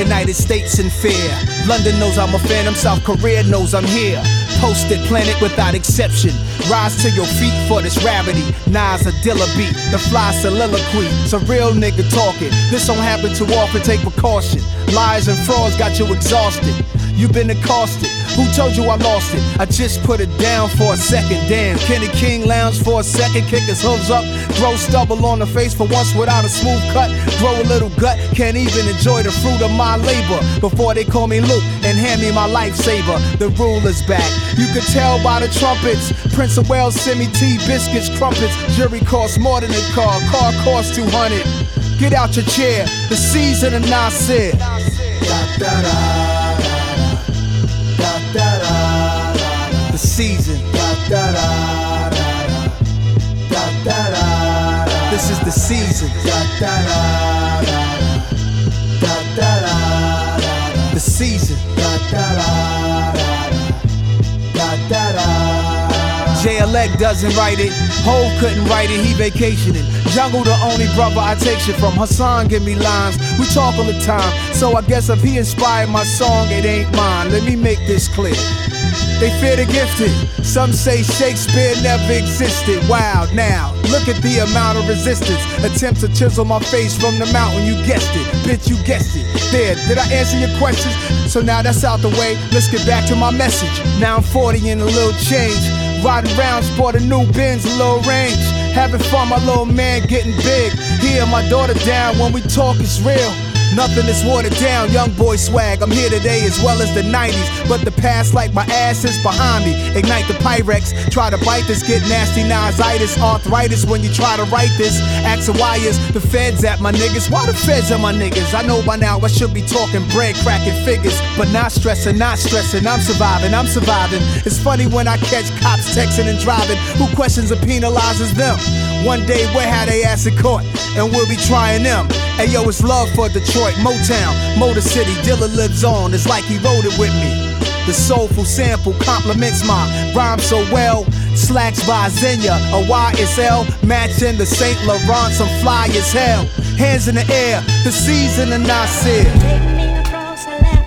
United States in fear. London knows I'm a phantom, South Korea knows I'm here. Posted planet without exception. Rise to your feet for this gravity. Nas a Dilla beat, the fly soliloquy. It's a real nigga talking. This don't happen too often, take precaution. Lies and frauds got you exhausted. You've been accosted. Who told you I lost it? I just put it down for a second. Damn, Kenny King lounge for a second, kick his hooves up, grow stubble on the face for once without a smooth cut, grow a little gut. Can't even enjoy the fruit of my labor before they call me Luke and hand me my lifesaver. The rule is back. You can tell by the trumpets. Prince of Wales send me tea, biscuits, crumpets. Jury costs more than a car. Car costs 200. Get out your chair. The season of Nasir. Da, da, da. Season. This is the season. The season. JLEC doesn't write it. Hove couldn't write it, he vacationing. Jungle the only brother I take shit from. Hassan give me lines. We talk all the time. So I guess if he inspired my song, it ain't mine. Let me make this clear. They fear the gifted. Some say Shakespeare never existed. Wow, now look at the amount of resistance. Attempt to chisel my face from the mountain. You guessed it, bitch. You guessed it. There, did I answer your questions? So now that's out the way. Let's get back to my message. Now I'm 40 and a little change. Riding around, sport a new Benz, a little range. Having fun, my little man getting big. Here, my daughter down when we talk it's real. Nothing is watered down, young boy swag. I'm here today as well as the 90s. But the past, like my ass, is behind me. Ignite the Pyrex, try to bite this, get nasty nositis, arthritis when you try to write this. Ask why is the feds at my niggas? Why the feds at my niggas? I know by now I should be talking bread, cracking figures. But not stressing, not stressing. I'm surviving, I'm surviving. It's funny when I catch cops texting and driving. Who questions and penalizes them? One day we'll have they ass in court, and we'll be trying them. Hey yo, it's love for Detroit, Motown, Motor City. Dilla lives on, it's like he wrote it with me. The soulful sample complements my rhyme so well. Slacks by Zegna, a YSL, matching the St. Laurent, some fly as hell. Hands in the air, the season of Nasir. Take me across lap.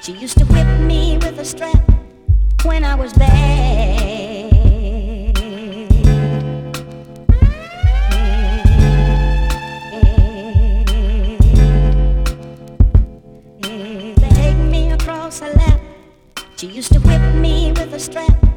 She used to whip me with a strap when I was bad. Me with a strap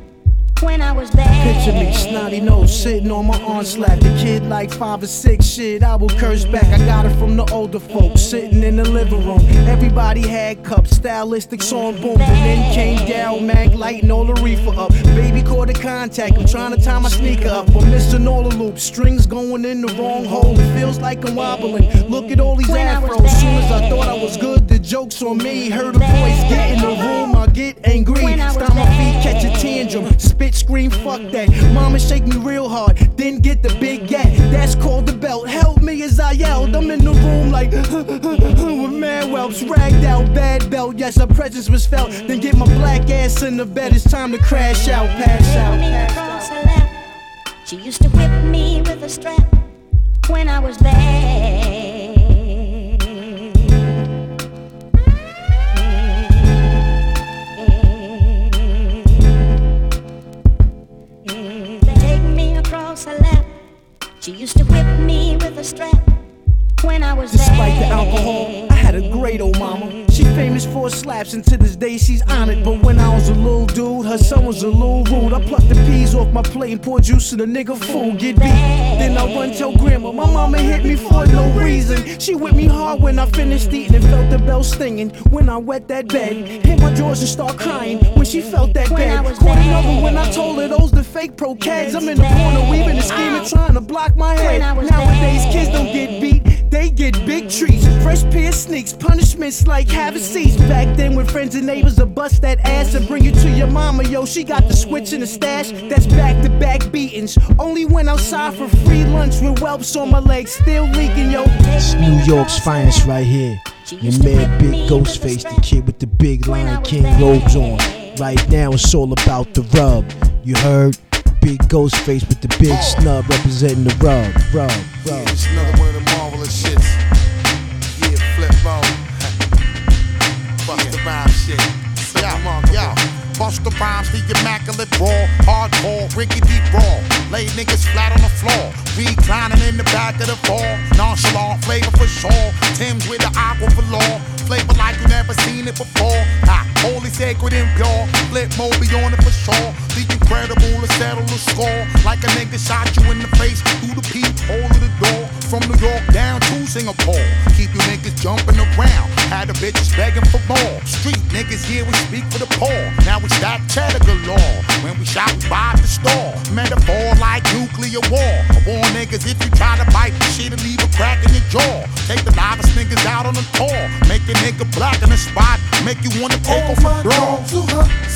when I was bad. Picture me, snotty nose, sitting on my arm slap. The kid like five or six, shit, I will curse back. I got it from the older folks, sitting in the living room. Everybody had cups, Stylistics on boom. And then came down, Mac, lighting all the reefer up. Baby caught the contact, I'm trying to tie my sneaker up. I'm missing all the loops, strings going in the wrong hole. It feels like I'm wobbling. Look at all these afros. Soon as I thought I was good, the joke's on me. Heard a voice, get in the room, get angry. When I was Stomp my feet, catch a tantrum. Spit, scream, fuck that. Mama shake me real hard, then get the big gat. That's called the belt. Help me as I yelled. I'm in the room like with mad whelps, ragged out, bad belt. Yes, her presence was felt. Then get my black ass in the bed. It's time to crash out, pass out. Pass out. She used to whip me with a strap when I was bad. She used to whip me with a strap when I was Despite the alcohol, I had a great old mama. She famous for slaps, and to this day she's honored. But when I was a little dude, her son was a little rude. I plucked the peas off my plate and poured juice in the nigga food. Get beat, then I run tell grandma. My mama hit me for no reason. She whipped me hard when I finished eating and felt the bell stinging. When I wet that bed, hit my drawers and start crying. When she felt that bad, was caught another when I told her those the fake Pro-Keds. I'm in the corner weaving and scheming, trying to block my head. When I was Nowadays kids don't get beat. They get big treats, fresh pair of sneaks, punishments like having seats. Back then, when friends and neighbors would bust that ass and bring you to your mama, yo, she got the switch in the stash. That's back to back beatings. Only went outside for free lunch with whelps on my legs, still leaking, yo. It's New York's finest right here. Your man Big Ghostface, the kid with the big Lion King robes on. Right now it's all about the rub. You heard? Big Ghostface with the big snub representing the rub, rub, rub. Busta Rhymes, the immaculate raw, hardcore, Ricky deep raw. Lay niggas flat on the floor, reclining in the back of the fall. Nonchalant flavor for sure. Tim's with the aqua for law. Flavor like you never seen it before. Ha, holy, sacred, and pure. Flip Moby on it for sure. The incredible to settle the score. Like a nigga shot you in the face through the peephole of the door. From New York down to Singapore. Keep you niggas jumping around. Had the bitches begging for more. Street niggas here, we speak for the poor. Now we stack cheddar galore. When we shot, we buy the store. Metaphor like nuclear war. I warn niggas if you try to bite the shit, and leave a crack in your jaw. Take the livest niggas out on the tour. Make a nigga black in the spot. Make you wanna take off a bra. Who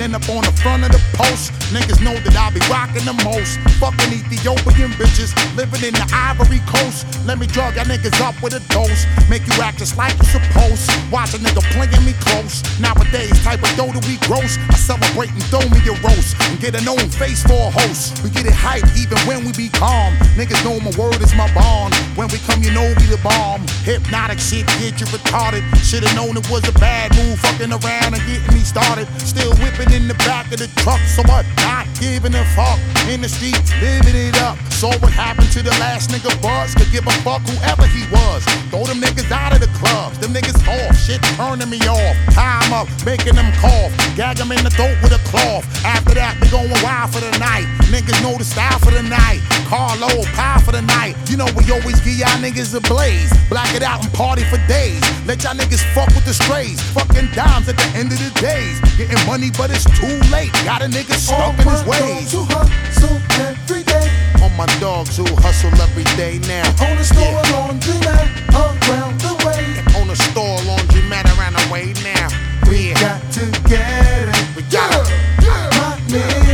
end up on the front of the post. Niggas know that I be rocking the most. Fucking Ethiopian bitches, living in the Ivory Coast. Let me drug y'all niggas up with a dose. Make you act just like you supposed. Watch a nigga playing me close. Nowadays, type of dough that we gross. I celebrate and throw me a roast. And get a known face for a host. We get it hype even when we be calm. Niggas know my word is my bond. When we come, you know we the bomb. Hypnotic shit, get you retarded. Should've known it was a bad move. Fucking around and getting me started. Still whipping in the back of the truck. So what? Not giving a fuck. In the streets, living it up. So what happened to the last nigga buzz? Could give a fuck whoever he was. Throw them niggas out of the clubs. Them niggas off. Shit turning me off. Time up, making them cough. Gag them in the throat with a cloth. After that, we going wild for the night. Niggas know the style for the night. Carlo, pie for the night. You know we always give y'all niggas a blaze. Black it out and party for days. Let y'all niggas fuck with the strays. Fucking dimes at the end of the days. Getting money, but it's too late. Got a nigga stuck in his dogs ways. who hustle every day. On my dogs who hustle every day now. On the store Yeah. laundry line around the way. On the store laundromat around the way now. Yeah. Got to get it. We gotta. My All my niggas.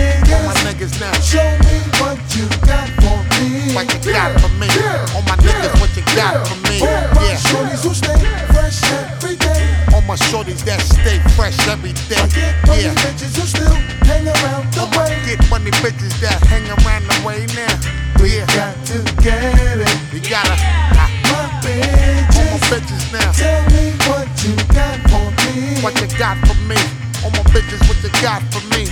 Niggas now. Show me what you got for me. What you got for me? All my niggas, what you got for me? All my Yeah. shorties who stay fresh every day. All my shorties that stay fresh every day. I get money Yeah. bitches who still hang around the my way. get money bitches that hang around the way now. Yeah. Got to get it. We gotta. ah, My All my bitches. bitches now. Tell me what you got for me. What you got for me? All my bitches, what you got for me?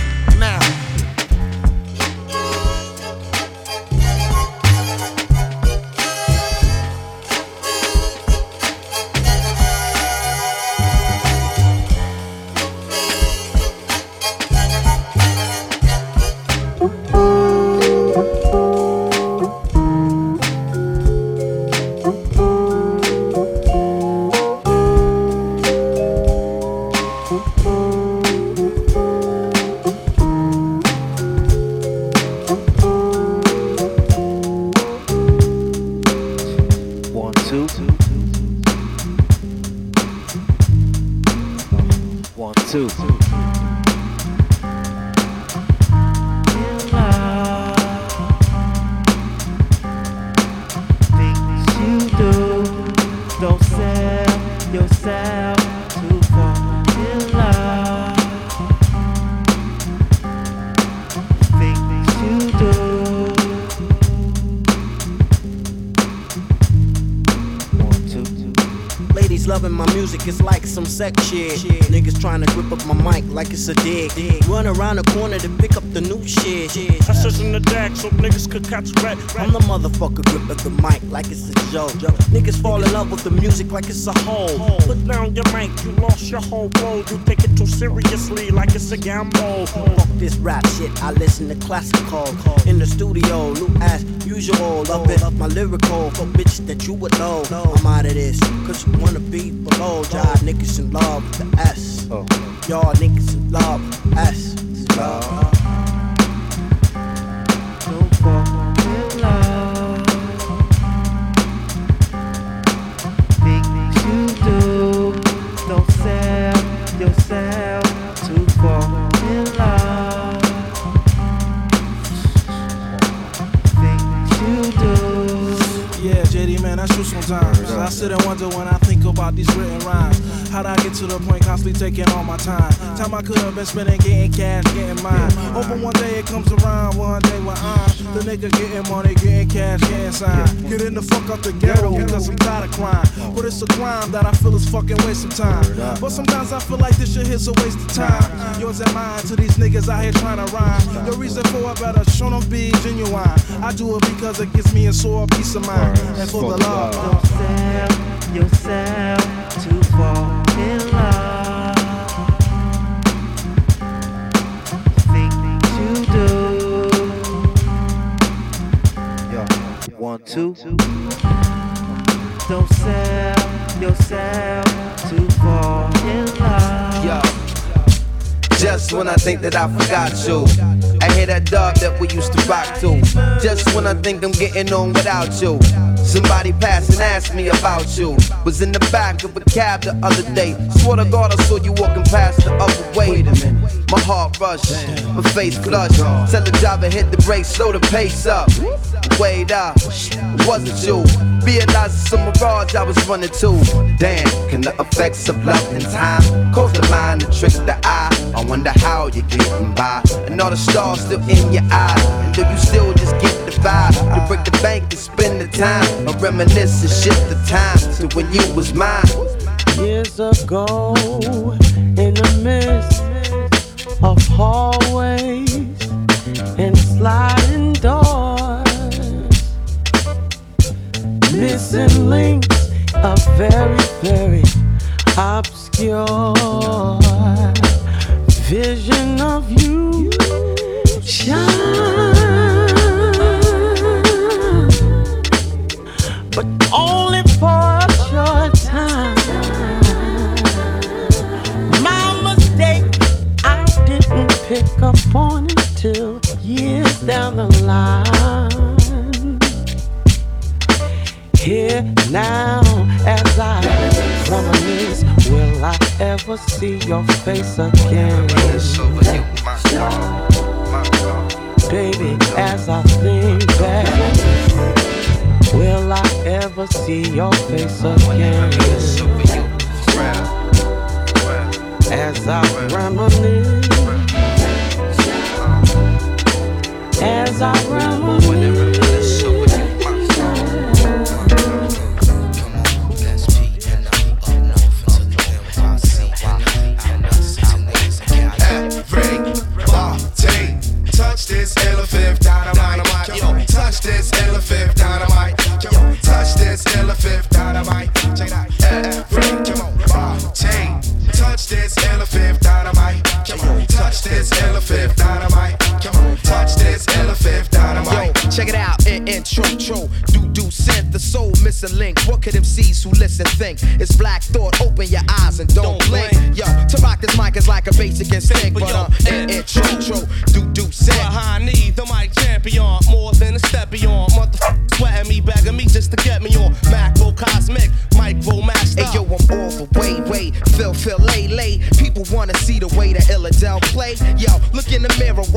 Loving my music, it's like some sex shit. Niggas trying to grip up my mic like it's a dig. Run around the corner to pick up the new shit. Pressures in the deck so niggas could catch red. I'm the motherfucker gripping the mic like it's a joke. Niggas fall in love with the music like it's a hole. Put down your mic, you lost your whole road. You take it too seriously like it's a gamble. Fuck this rap shit, I listen to classical. In the studio, look as usual. Love it, my lyrical. For bitches that you would know. I'm out of this, cause you wanna be below. Jive niggas in love with the S. Oh. Y'all niggas love us. Don't fall in love. Things you do, don't sell yourself to fall in love. Things you do. Yeah, JD, man, that's true sometimes. I sit and wonder when I think about these written rhymes. How'd I get to the point constantly taking all my time? Time I could have been spending getting cash, getting mine. Hoping one day it comes around, one day when I'm the nigga getting money, getting cash, getting signed. Getting the fuck out the ghetto because I'm tired of crime. But it's a crime that I feel is fucking waste of time. But sometimes I feel like this shit is a waste of time. Yours and mine to these niggas out here trying to rhyme. The reason for it better show them be genuine. I do it because it gives me a sore peace of mind. And for the love. Yourself to fall in love. Things you do. Yo, one, two. Don't sell yourself to fall in love. Just when I think that I forgot you, I hear that dog that we used to rock to. Just when I think I'm getting on without you, somebody passed and asked me about you. Was in the back of a cab the other day. Swear to God, I saw you walking past the other way. My heart rushed, my face flushed. Tell the driver hit the brakes, slow the pace up. Wait up, wasn't you. Realize it's a mirage I was running to. Damn, can the effects of love and time cause the mind to trick the eye? I wonder how you're getting by. And all the stars still in your eye. And do you still just get the vibe? To break the bank and spend the time. Or reminisce and shift the time to when you was mine. years ago in the midst of hallways and sliding Missing links, a very, very obscure vision of you shine but only for a short time. My mistake, I didn't pick up on it till years down the line. Here now, as I reminisce, will I ever see your face again? Baby, as I think back. Will I ever see your face again? As I reminisce,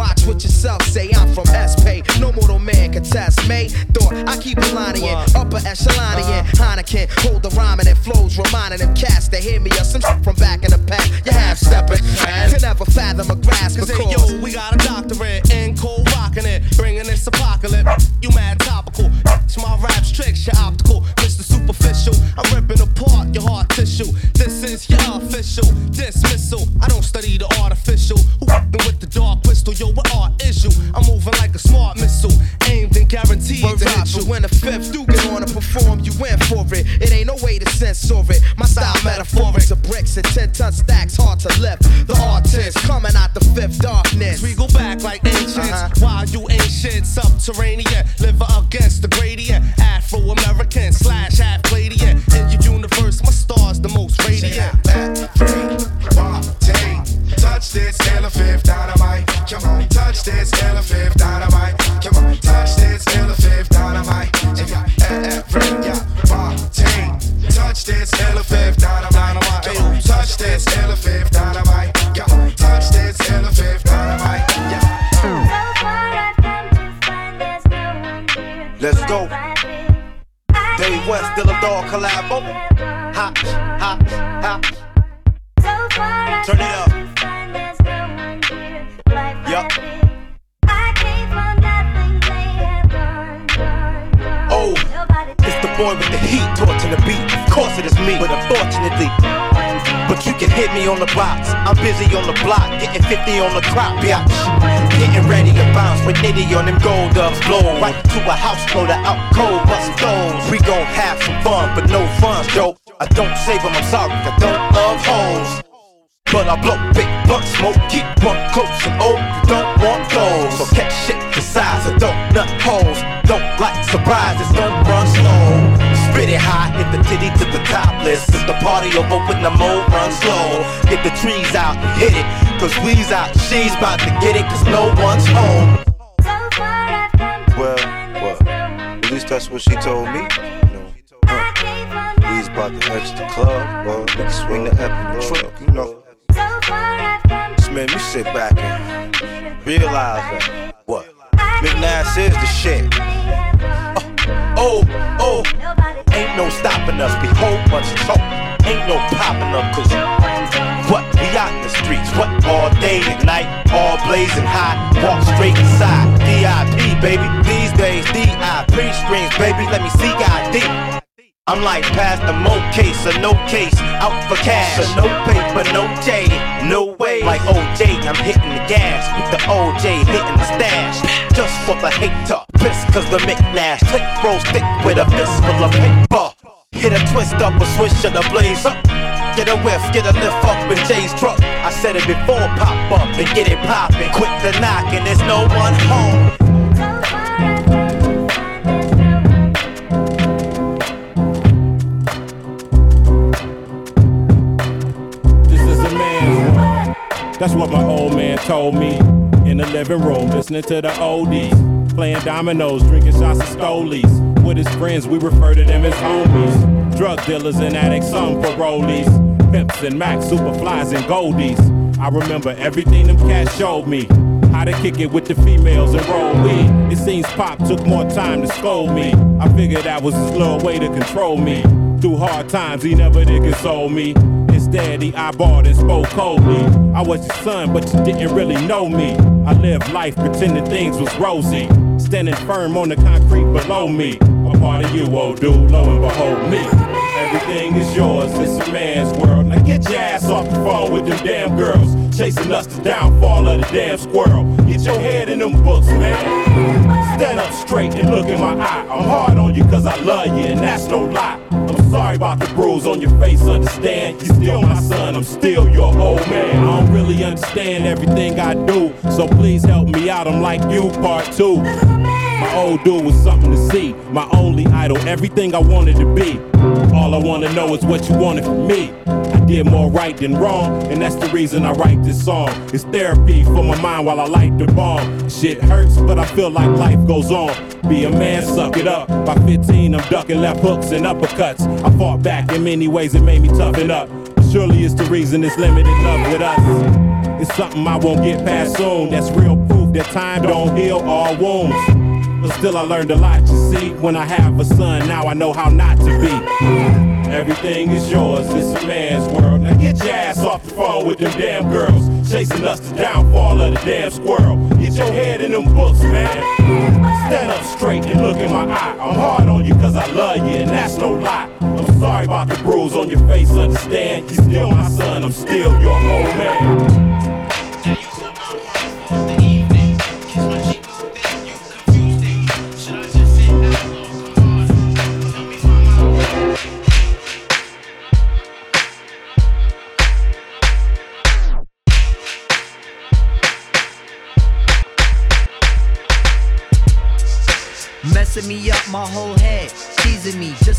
watch what yourself say. I'm from SP, no mortal man can test me. Thought I keep a line in, upper echelon in. Uh-huh. Heineken, hold the rhyming and flows, reminding them cats to hear me or some shit from back in the past. You half stepping, can never fathom a grasp Cause because. hey, yo, we got a doctorate in cold rocking it, bringing this apocalypse. You mad topical, it's my raps tricks, your optical. Superficial. I'm ripping apart your heart tissue. This is your official dismissal. I don't study the artificial. Who f***ing with the dark crystal? Yo, what art is you? I'm moving like a smart missile, aimed and guaranteed Word to hit you. when the fifth do get on to perform, you in for it. It ain't no way to censor it. My style metaphoric to bricks and 10 ton stacks, hard to lift. The artist coming out the fifth darkness. We go back like ancients Uh-huh. while you ancient subterranean live against the gradient American slash half Palladian in your universe my star's the most radiant. Touch this elephant dynamite. Come on, touch this elephant I'm busy on the block, getting 50 on the crop, bitch. Getting ready to bounce with Nitty on them gold dubs. Blow right to a house full of out cold bust stones. We gon' have some fun, but no funds, Joe. I don't save them, I'm sorry, I don't love hoes. But I blow big bucks, smoke, keep one close and oh, you don't want those. So catch shit the size of don't nut holes. Don't like surprises, don't run slow. Spit it high, hit the titty to the topless. If the party over when the mo runs slow. Get the trees out, hit it. Cause we's out, she's about to get it, cause no one's home. Well, well, at least that's what she told me. You know, huh. We's about to exit the club, well, nigga swing the F in the truck, you know. Just made me sit back and realize that what McNass is the shit. Oh, oh, ain't no stopping us. Behold, much talk. Ain't no popping up, cause what? We out in the streets, what? All day and night, all blazing hot. Walk straight inside. DIP, baby. These days, DIP streams, baby. Let me see ID. I'm like past the mo case or no case, out for cash. So no paper, no J, no way. Like OJ, I'm hitting the gas with the OJ hitting the stash. Just for the hater, piss cause the McNash click roll stick with a fist full of paper. Hit a twist up, a swish and a blaze up. Get a whiff, get a lift up in Jay's truck. I said it before, pop up and get it poppin'. Quit the knockin', there's no one home. That's what my old man told me. In the living room, listening to the oldies. Playing dominoes, drinking shots of stolies. With his friends, we refer to them as homies. Drug dealers and addicts, some parolees. Pimps and Max, superflies and goldies. I remember everything them cats showed me. How to kick it with the females and roll weed. It seems Pop took more time to scold me. I figured that was his little way to control me. Through hard times, he never did console me. Instead, he eyeballed and spoke coldly. I was your son, but you didn't really know me. I lived life pretending things was rosy. Standing firm on the concrete below me. A part of you, oh, old dude, lo and behold me. Everything is yours, it's a man's world. Now get your ass off the phone with them damn girls. Chasing us the downfall of the damn squirrel. Get your head in them books, man. Stand up straight and look in my eye. I'm hard on you cause I love you, and that's no lie. I'm sorry about the bruise on your face, understand? You still my son, I'm still your old man. I don't really understand everything I do, so please help me out. I'm like you, part two. My old dude was something to see. My only idol, everything I wanted to be. All I wanna know is what you wanted from me. Did more right than wrong, and that's the reason I write this song. It's therapy for my mind while I light the bomb. Shit hurts, but I feel like life goes on. Be a man, suck it up. By 15, I'm ducking left hooks and uppercuts. I fought back in many ways, it made me toughen up. Surely it's the reason it's limited love with us. It's something I won't get past soon. That's real proof that time don't heal all wounds. But still, I learned a lot, you see. When I have a son, now I know how not to be. Everything is yours, it's a man's world. Now get your ass off the phone with them damn girls. Chasing us the downfall of the damn squirrel. Get your head in them books, man. Stand up straight and look in my eye. I'm hard on you cause I love you, and that's no lie. I'm sorry about the bruise on your face, understand? You still my son, I'm still your old man.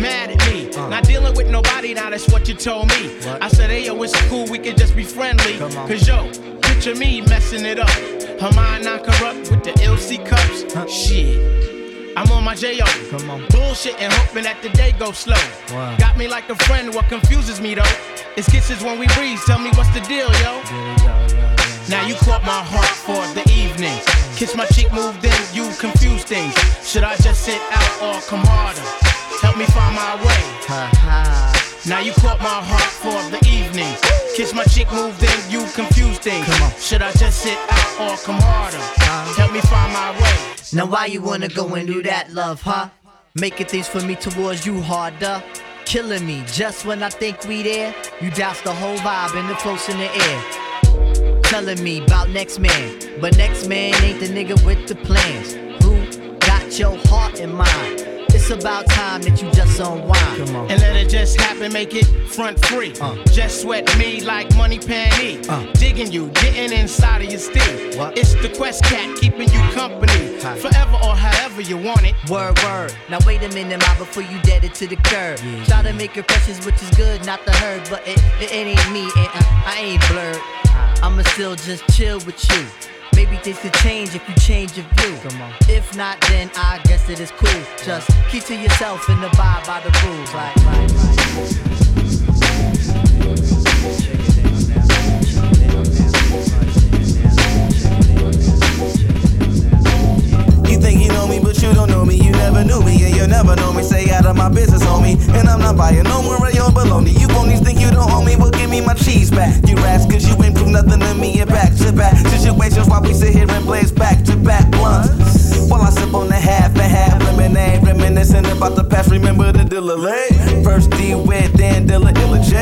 mad at me. Not dealing with nobody, now that's what you told me. I said, hey, yo, it's cool, we can just be friendly. Cause yo, picture me messing it up. Her mind not corrupt with the LC cups. Huh. Shit. I'm on my J.O. Come on. Bullshit and hoping that the day goes slow. Wow. Got me like a friend, what confuses me though. It's kisses when we breathe, tell me what's the deal, yo. Now you caught my heart for the evening. Kiss my cheek, move then you confuse things. Should I just sit out or come harder? Help me find my way. Now you caught my heart for the evening. Kiss my cheek, move then you confuse things. Should I just sit out or come harder? Help me find my way. Now why you wanna go and do that, love, huh? Making things for me towards you harder. Killing me just when I think we there. You douse the whole vibe and the close in the air. Telling me about next man, but next man ain't the nigga with the plans. Who got your heart in mind? It's about time that you just unwind. And let it just happen, make it front free. Just sweat me like money panty. Digging you, getting inside of your steel. It's the Quest Cat keeping you company. Forever or however you want it. Word, word. Now wait a minute, ma, before you dead it to the curb. Try to make impressions, which is good, not the herd, but it, it, it ain't me, and uh, I ain't blurred. I'ma still just chill with you. Maybe things could change if you change your view. If not, then I guess it is cool. Just keep to yourself and abide by the rules. Like, like, like. But you don't know me. You never knew me, and you'll never know me. Stay out of my business, homie. And I'm not buying no more of your baloney. You only think you don't own me, well, give me my cheese back. You rats, cause you ain't prove nothing to me. And back to back situations while we sit here and blaze back to back blunts. While I sip on the half and half lemonade, reminiscing about the past. Remember the delay. Eh? First D with, then Dilla Illa J.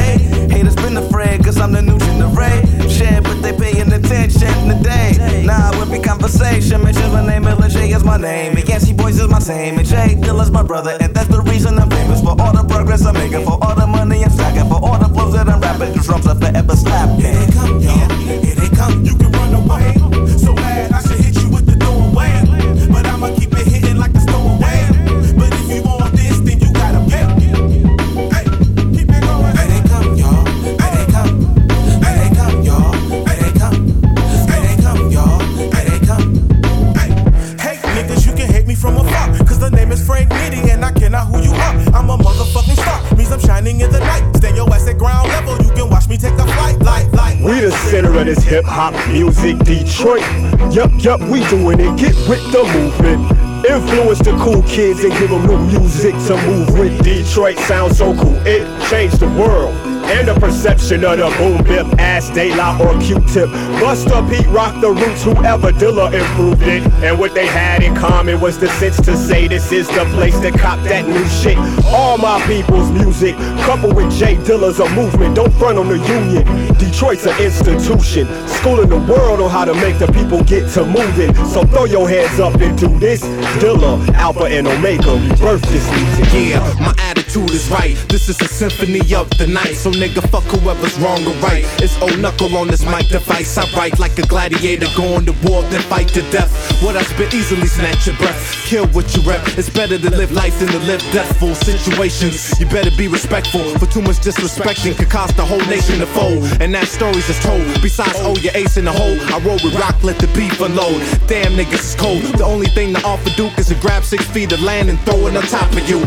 Haters been afraid, cause I'm the new generation. Share, but they paying attention today. Nah, with me conversation, mention my name, my name. And Yancey Boys is my same. And Jay Dilla's my brother, and that's the reason I'm famous. For all the progress I'm making, for all the money I'm stacking, for all the flows that I'm rapping, the drums are forever slapping. Here come, y'all. Hip hop music, Detroit. Yup, yup, we doing it. Get with the movement. Influence the cool kids and give them new music to move with. Detroit sounds so cool, it changed the world. And the perception of the boom bip, ass La or Q-tip. Busta Pete rocked the roots, whoever Dilla improved it. And what they had in common was the sense to say this is the place to cop that new shit. All my people's music, coupled with Jay Dilla's a movement. Don't front on the union. Detroit's an institution, schooling the world on how to make the people get to moving. So throw your hands up and do this. Dilla, Alpha and Omega, rebirth this music. Yeah, my attitude is right. This is a symphony of the night. So nigga, fuck whoever's wrong or right. It's old knuckle on this mic device. I write like a gladiator going to war, then fight to death. What I spit easily snatch your breath. Kill what you rep. It's better to live life than to live deathful situations. You better be respectful. For too much disrespecting could cost the whole nation to fold. And that story's just told. Besides, oh, your ace in the hole. I roll with rock, let the beef unload. Damn niggas is cold. The only thing to offer Duke is to grab six feet of land and throw it on top of you.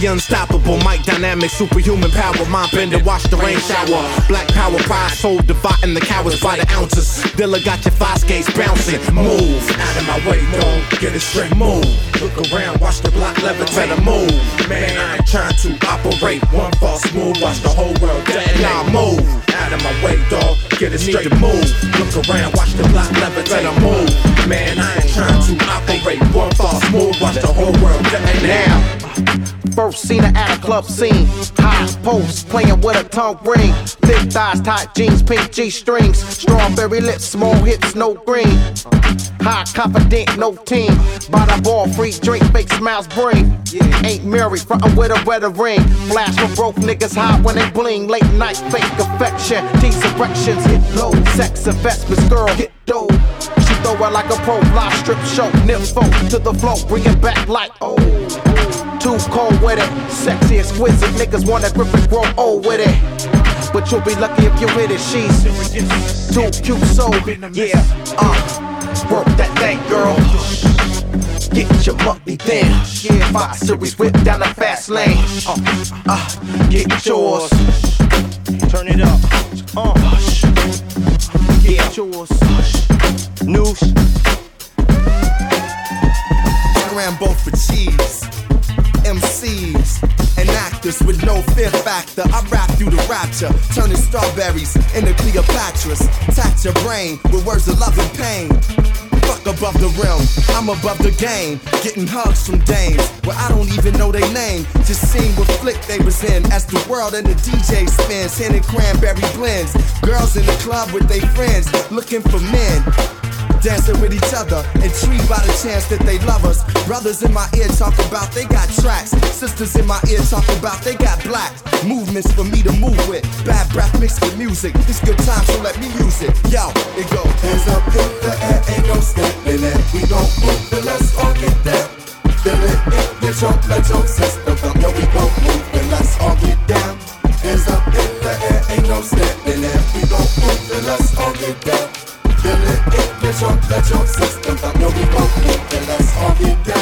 Be unstoppable, mic dynamic, superhuman power, mind bender, watch the rain shower. Black power, pride, soul, dividing the cowards by the ounces. Dilla got your five skates bouncing. Move out of my way, dog. Get it straight, move. Look around, watch the block levitate. Move, man, I ain't trying to operate. One false move, watch the whole world detonate. Nah, move out of my way, dog. Get it straight, move. Look around, watch the block levitate. Move, man, I ain't trying to operate. One false move, watch the whole world detonate. Now. First seen her at a club scene. High post, playing with a tongue ring. Thick thighs, tight jeans, pink G strings. Strawberry lips, small hips, no green. High confident, no team. By the ball, free drink, fake smiles bring. Ain't married, frontin' with a wedding ring. Flash for broke niggas hot when they bling. Late night fake affection. Tease erections hit low. Sex investments, girl, get dough. Throw it like a pro live strip show. Nympho to the flow, bring it back like oh. Too cold with it, sexy, exquisite. Niggas wanna grip and grow old with it. But you'll be lucky if you hit it. She's too cute, so yeah. Uh, work that thing, girl. Get your money then. Yeah, five series whip down the fast lane. Uh, uh, get yours. Turn it up. Uh, get yours. Noose. Rambo for cheese. MCs and actors with no fear factor. I rap you to rapture, turning strawberries into Cleopatras. Tax your brain with words of love and pain. Fuck above the rim, I'm above the game. Getting hugs from dames where I don't even know their name. Just seeing what flick they was in as the world and the DJ spins. Handing cranberry blends. Girls in the club with their friends looking for men dancing with each other, intrigued by the chance that they love us. Brothers in my ear talk about they got tracks, sisters in my ear talk about they got black movements for me to move with. Bad breath mixed with music. It's good time, so let me use it. Yo, it go. Hands up in the air, ain't no stepping it. We gon' move the let's all get down. Feel it in your trunk, let your system come. Yo, we gon' move and let's all get down. Hands up in the air, ain't no stepping it. We gon' move and let's all get down. We get.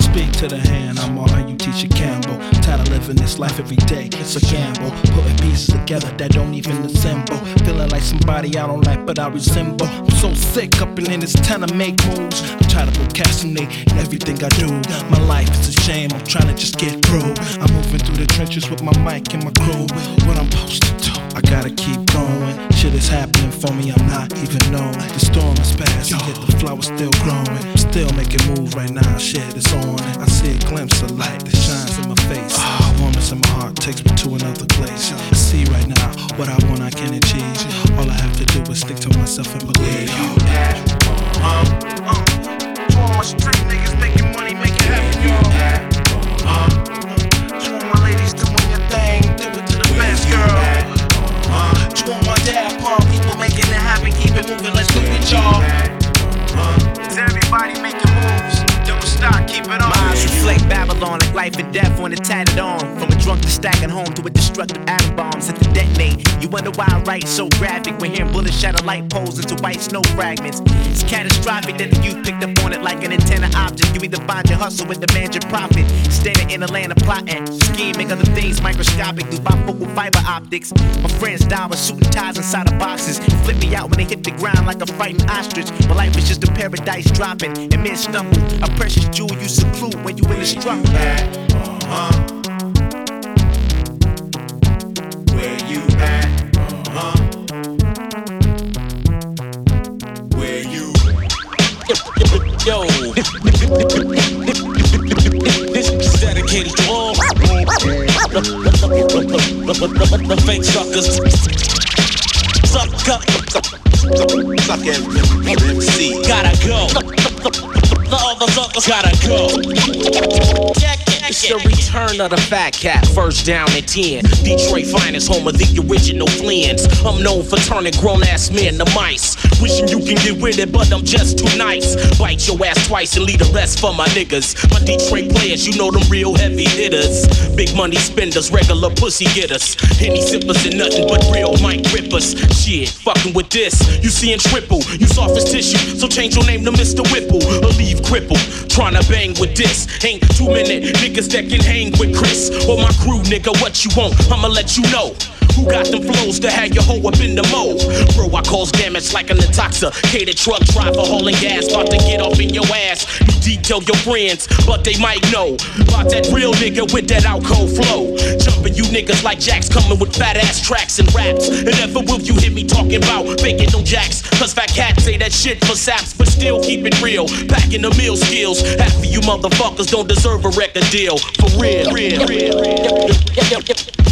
Speak to the hand, I'm all you teach a Campbell. Tired of living this life every day, it's a gamble. Putting pieces together that don't even assemble. Feeling like somebody I don't like, but I resemble. I'm so sick up and in it's time to make moves. I try to procrastinate in everything I do. My life is a shame, I'm trying to just get through. I'm moving through the trenches with my mic and my crew. What I'm supposed to do, I gotta keep going. Shit is happening for me, I'm not even knowing. The storm is passing, yet the flower's still growing. Still making moves right now, shit is on. I see a glimpse of light that shines in my face. Warmness in my heart takes me to another place. I see right now what I want, I can achieve. All I have to do is stick to myself and believe. Um, um, to all my street tatted on. Stacking home to a destructive atom bomb set to detonate. You wonder why I write so graphic when hearing bullets shatter light poles into white snow fragments. It's catastrophic that the youth picked up on it like an antenna object. You either find your hustle or demand your profit. Standing in a land of plotting, scheming other things microscopic through bifocal fiber optics. My friends die with suit and ties inside of boxes. Flip me out when they hit the ground like a frightened ostrich. My life is just a paradise dropping. And men stumble, a precious jewel you seclude when you in the struggle. Uh-huh. The fake suckers. Suck up, suck MC. Gotta go. The other suckers gotta go. It's the return of the fat cat, first down and 10. Detroit finest, home of the original Flins. I'm known for turning grown ass men to mice. Wishing you can get with it, but I'm just too nice. Bite your ass twice and leave the rest for my niggas. My Detroit players, you know them real heavy hitters. Big money spenders, regular pussy getters. Henny sippers and nothing but real mic rippers. Shit, fucking with this, you seeing triple. You soft as tissue, so change your name to Mr. Whipple or leave crippled. Tryna bang with this, ain't two minute niggas that can hang with Chris or my crew, nigga. What you want? I'ma let you know. Who got them flows to have your hoe up in the mold? Bro, I cause damage like an intoxicated truck driver hauling gas, about to get off in your ass. You detail your friends, but they might know about that real nigga with that cold flow. Jumping you niggas like jacks coming with fat ass tracks and raps. And never will you hear me talking about faking no jacks. Cause fat cats say that shit for saps, but still keep it real. Packing the meal skills. Half of you motherfuckers don't deserve a record deal. For real, real, real. Yo.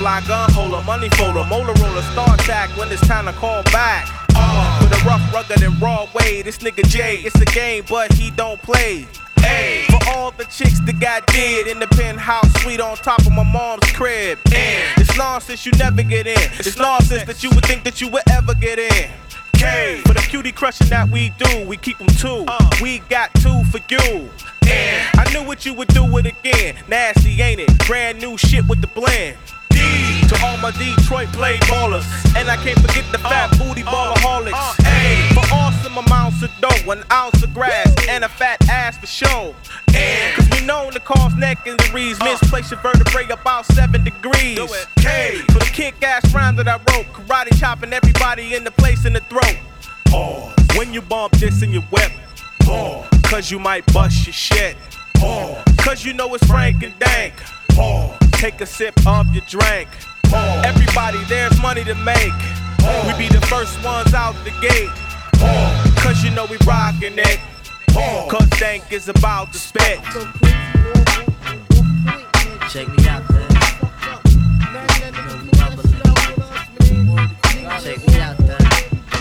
Fly gun holder, money folder, molar roller, star attack when it's time to call back. Uh, with a rough, rugged, and raw way, this nigga Jay, it's a game, but he don't play. Hey, for all the chicks that got dead in the penthouse suite on top of my mom's crib. And it's nonsense you never get in. It's nonsense that you would think that you would ever get in. K, for the cutie crushing that we do, we keep them two. We got two for you. And I knew what you would do it again. Nasty, ain't it? Brand new shit with the blend. D to all my Detroit play ballers. And I can't forget the fat uh, booty uh, ballaholics. Uh, a for awesome amounts of dough, an ounce of grass, and a fat ass for show. And cause we known to cause neck injuries, misplace your vertebrae about seven degrees. K for the kick ass rhyme that I wrote, karate chopping everybody in the place in the throat. Pause. When you bump this in your whip, pause. Cause you might bust your shit. Pause. Cause you know it's Frank and Dank. Pause. Take a sip of your drink. Pause. Everybody, there's money to make. We be the first ones out the gate. Cause you know we rockin' it. Cause Dank is about to spit. Check me out, man. Check me out, man.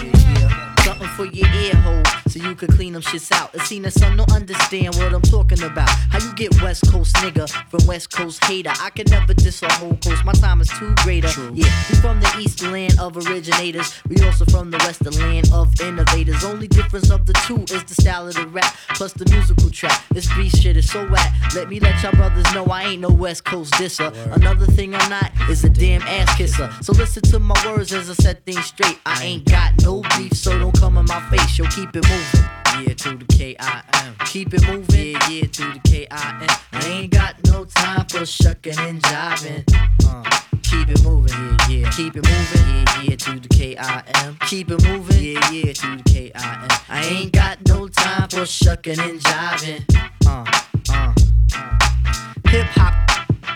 Yeah, yeah. Something for your ear hole, so you can clean them shits out. It seen that son don't understand what I'm talking about. How you get West Coast nigga from West Coast hater? I can never diss a whole coast. My time is too greater. Yeah, we from the East land of originators. We also from the Western land of innovators. Only difference of the two is the style of the rap plus the musical track. This beat shit is so whack. Let me let y'all brothers know I ain't no West Coast disser. Another thing I'm not is a damn ass kisser. So listen to my words as I set things straight. I ain't got no beef, so don't come in my face. Yo, keep it moving. Yeah, to the K-I-M. Keep it moving. Yeah, yeah, to the K-I-M. I ain't got no time for shucking and jiving. Uh, keep it moving. Yeah, yeah. Keep it moving. Yeah, yeah, to the K-I-M. Keep it moving. Yeah, yeah, to the K-I-M. I ain't got no time for shucking and jiving. Uh, uh, uh. Hip hop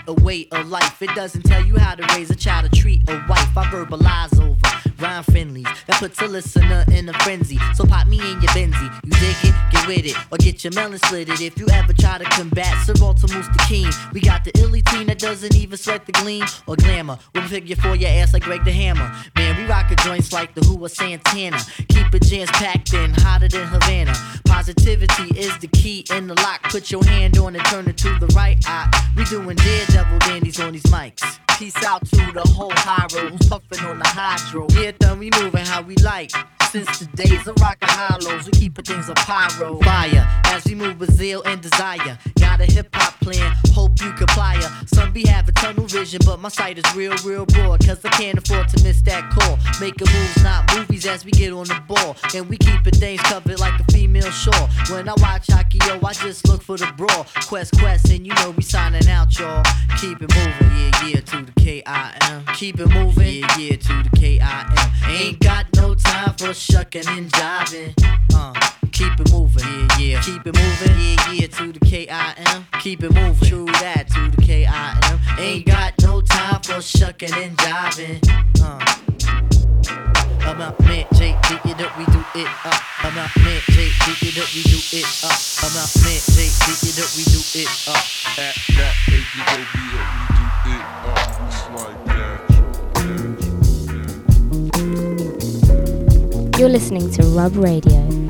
a way of life. It doesn't tell you how to raise a child or treat a wife. I verbalize over rhyme friendlies that puts a listener in a frenzy. So pop me in your Benzie. You dig it? Get with it. Or get your melon slitted. If you ever try to combat Sir Walter the King, we got the illy team that doesn't even sweat the gleam or glamour. We'll figure for your ass like Greg the Hammer. Man, we rockin' joints like the Who or Santana. Keep it jams packed in, hotter than Havana. Positivity is the key in the lock. Put your hand on it, turn it to the right eye. We doing daredevil dandies on these mics. Peace out to the whole high road who's puffin' on the hydro. Yeah, done, we moving how we like. Since the days of rockin' hollows, we keepin' things a pyro. Fire as we move with zeal and desire. Got a hip hop plan, hope you comply. Some be having tunnel vision, but my sight is real, real broad. Cause I can't afford to miss that call. Making moves, not movies, as we get on the ball. And we keepin' things covered like a female shore. When I watch yo, I just look for the brawl. Quest, quest, and you know we signing out, y'all. Keep it moving, yeah, yeah, to the K-I-M. Keep it moving, yeah, yeah, to the K-I-M. Ain't got no time for shucking and jiving. Uh, keep it moving, yeah, yeah. Keep it moving, yeah, yeah, to the K-I-M. Keep it moving, true that, to the K-I-M. Ain't got no time for shucking and jiving. Uh. I'm out, man, J, D, it up, we do it up. I'm out, man, J, D, it up, we do it up. I'm out, man, J, D, it up, we do it up. At that, baby, baby, we do it up. It's like that. You're listening to Rub Radio.